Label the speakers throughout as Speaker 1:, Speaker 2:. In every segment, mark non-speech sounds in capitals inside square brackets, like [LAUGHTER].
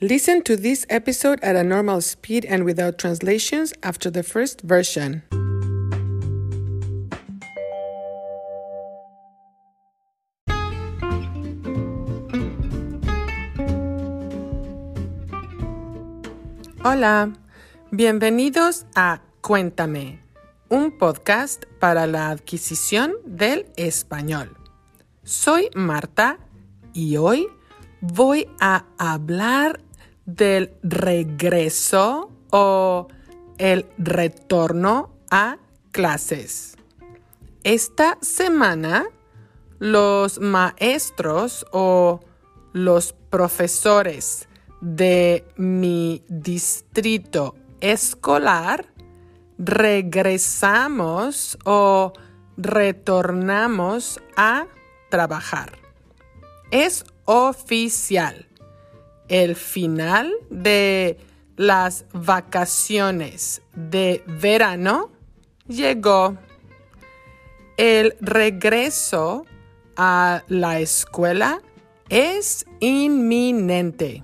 Speaker 1: Listen to this episode at a normal speed and without translations after the first version. Hola, bienvenidos a Cuéntame, un podcast para la adquisición del español. Soy Marta y hoy voy a hablar del regreso o el retorno a clases. Esta semana los maestros o los profesores de mi distrito escolar regresamos o retornamos a trabajar. Es oficial. El final de las vacaciones de verano llegó. El regreso a la escuela es inminente.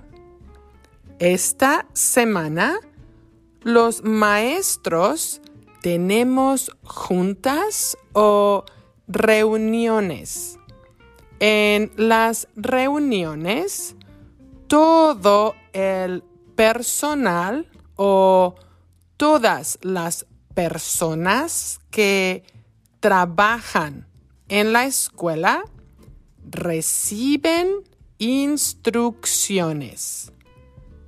Speaker 1: Esta semana los maestros tenemos juntas o reuniones en las reuniones, todo el personal o todas las personas que trabajan en la escuela reciben instrucciones.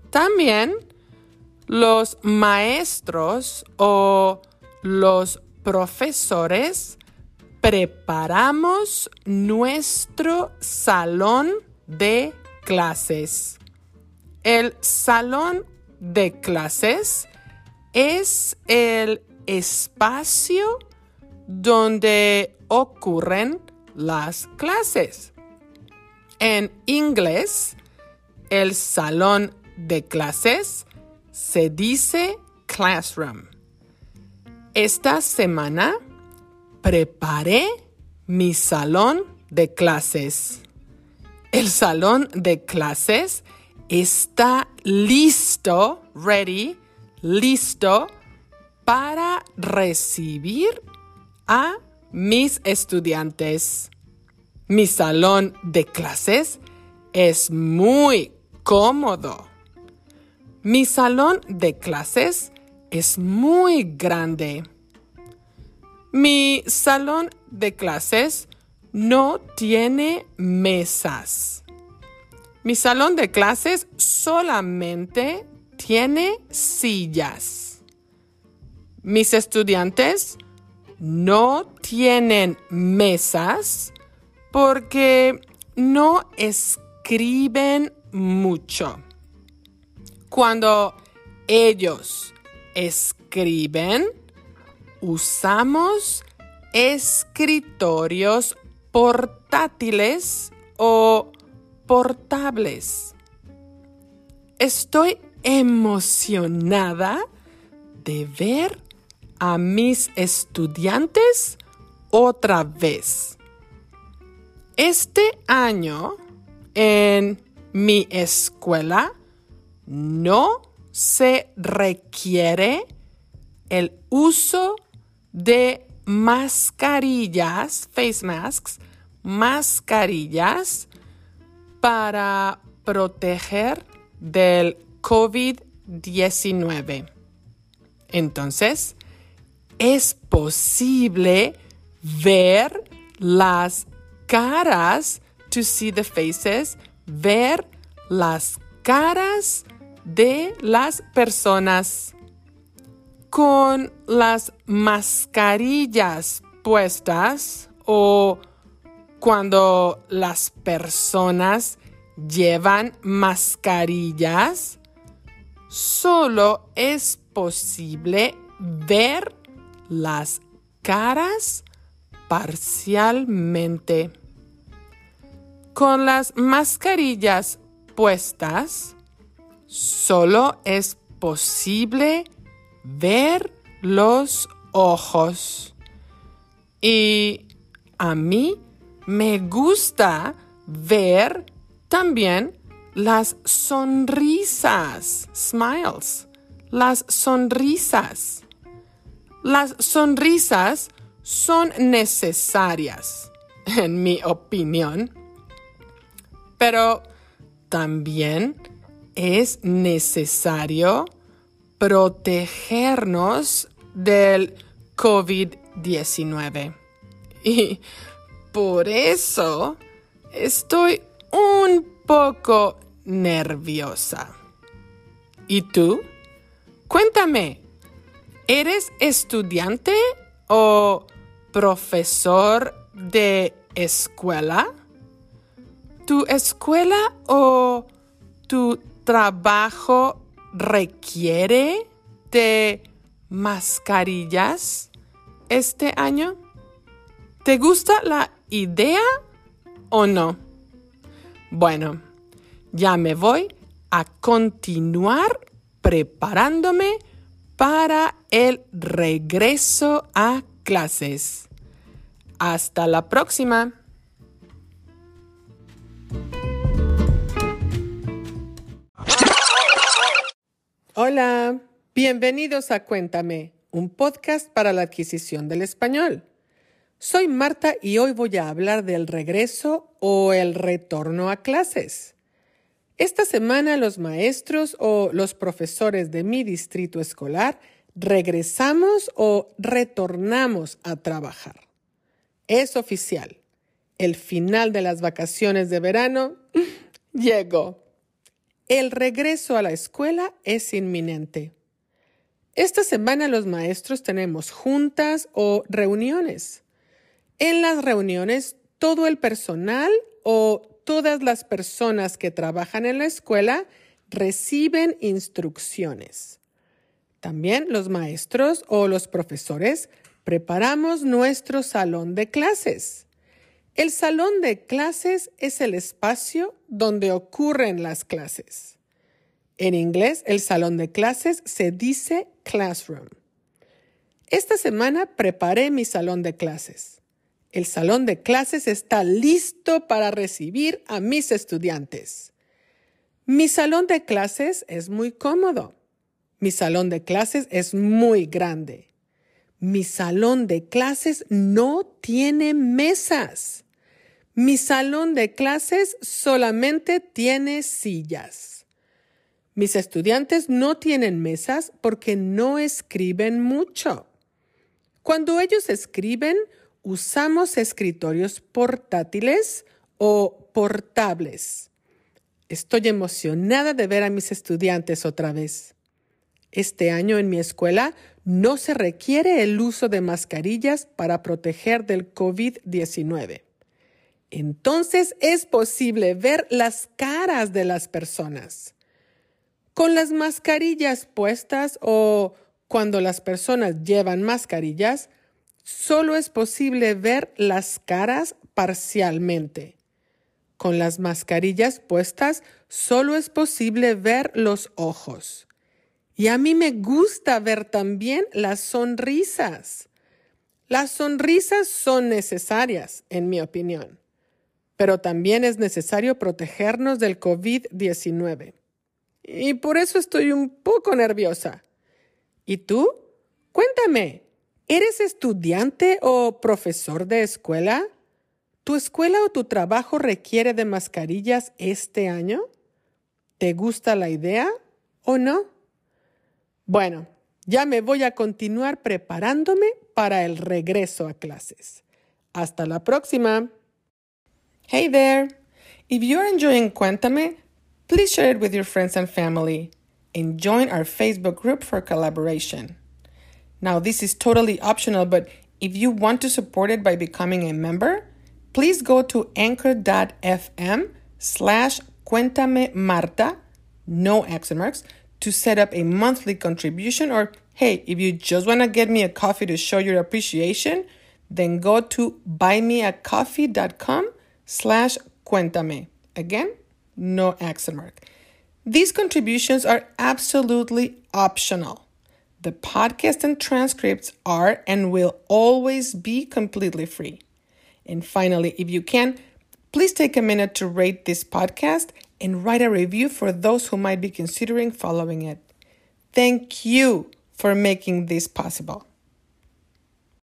Speaker 1: También los maestros o los profesores preparamos nuestro salón de clases. El salón de clases es el espacio donde ocurren las clases. En inglés, el salón de clases se dice classroom. Esta semana preparé mi salón de clases. El salón de clases está listo, ready, listo para recibir a mis estudiantes. Mi salón de clases es muy cómodo. Mi salón de clases es muy grande. Mi salón de clases no tiene mesas. Mi salón de clases solamente tiene sillas. Mis estudiantes no tienen mesas porque no escriben mucho. Cuando ellos escriben, usamos escritorios portátiles o portables. Estoy emocionada de ver a mis estudiantes otra vez. Este año en mi escuela no se requiere el uso de mascarillas, face masks, mascarillas para proteger del COVID-19. Entonces, es posible ver las caras, to see the faces, ver las caras de las personas con las mascarillas puestas o cuando las personas llevan mascarillas, solo es posible ver las caras parcialmente. Con las mascarillas puestas, solo es posible ver los ojos. Y a mí me gusta ver también las sonrisas, smiles, las sonrisas. Las sonrisas son necesarias, [LAUGHS] en mi opinión, pero también es necesario protegernos del COVID-19. Y por eso estoy un poco nerviosa. ¿Y tú? Cuéntame, ¿eres estudiante o profesor de escuela? ¿Tu escuela o tu trabajo requiere de mascarillas este año? ¿Te gusta la idea o no? Bueno, ya me voy a continuar preparándome para el regreso a clases. Hasta la próxima. Hola, bienvenidos a Cuéntame, un podcast para la adquisición del español. Soy Marta y hoy voy a hablar del regreso o el retorno a clases. Esta semana los maestros o los profesores de mi distrito escolar regresamos o retornamos a trabajar. Es oficial. El final de las vacaciones de verano [LAUGHS] llegó. El regreso a la escuela es inminente. Esta semana los maestros tenemos juntas o reuniones. En las reuniones, todo el personal o todas las personas que trabajan en la escuela reciben instrucciones. También los maestros o los profesores preparamos nuestro salón de clases. El salón de clases es el espacio donde ocurren las clases. En inglés, el salón de clases se dice classroom. Esta semana preparé mi salón de clases. El salón de clases está listo para recibir a mis estudiantes. Mi salón de clases es muy cómodo. Mi salón de clases es muy grande. Mi salón de clases no tiene mesas. Mi salón de clases solamente tiene sillas. Mis estudiantes no tienen mesas porque no escriben mucho. Cuando ellos escriben, usamos escritorios portátiles o portables. Estoy emocionada de ver a mis estudiantes otra vez. Este año en mi escuela no se requiere el uso de mascarillas para proteger del COVID-19. Entonces es posible ver las caras de las personas. Con las mascarillas puestas o cuando las personas llevan mascarillas, solo es posible ver las caras parcialmente. Con las mascarillas puestas, solo es posible ver los ojos. Y a mí me gusta ver también las sonrisas. Las sonrisas son necesarias, en mi opinión, pero también es necesario protegernos del COVID-19. Y por eso estoy un poco nerviosa. ¿Y tú? Cuéntame, ¿Eres estudiante o profesor de escuela? ¿Tu escuela o tu trabajo requiere de mascarillas este año? ¿Te gusta la idea o no? Bueno, ya me voy a continuar preparándome para el regreso a clases. Hasta la próxima. Hey there. If you're enjoying Cuéntame, please share it with your friends and family and join our Facebook group for collaboration. Now, this is totally optional, but if you want to support it by becoming a member, please go to anchor.fm slash cuéntame Marta, no accent marks, to set up a monthly contribution. Or hey, if you just want to get me a coffee to show your appreciation, then go to buymeacoffee.com slash cuéntame. Again, no accent mark. These contributions are absolutely optional. The podcast and transcripts are and will always be completely free. And finally, if you can, Please take a minute to rate this podcast and write a review for those who might be considering following it. Thank you for making this possible.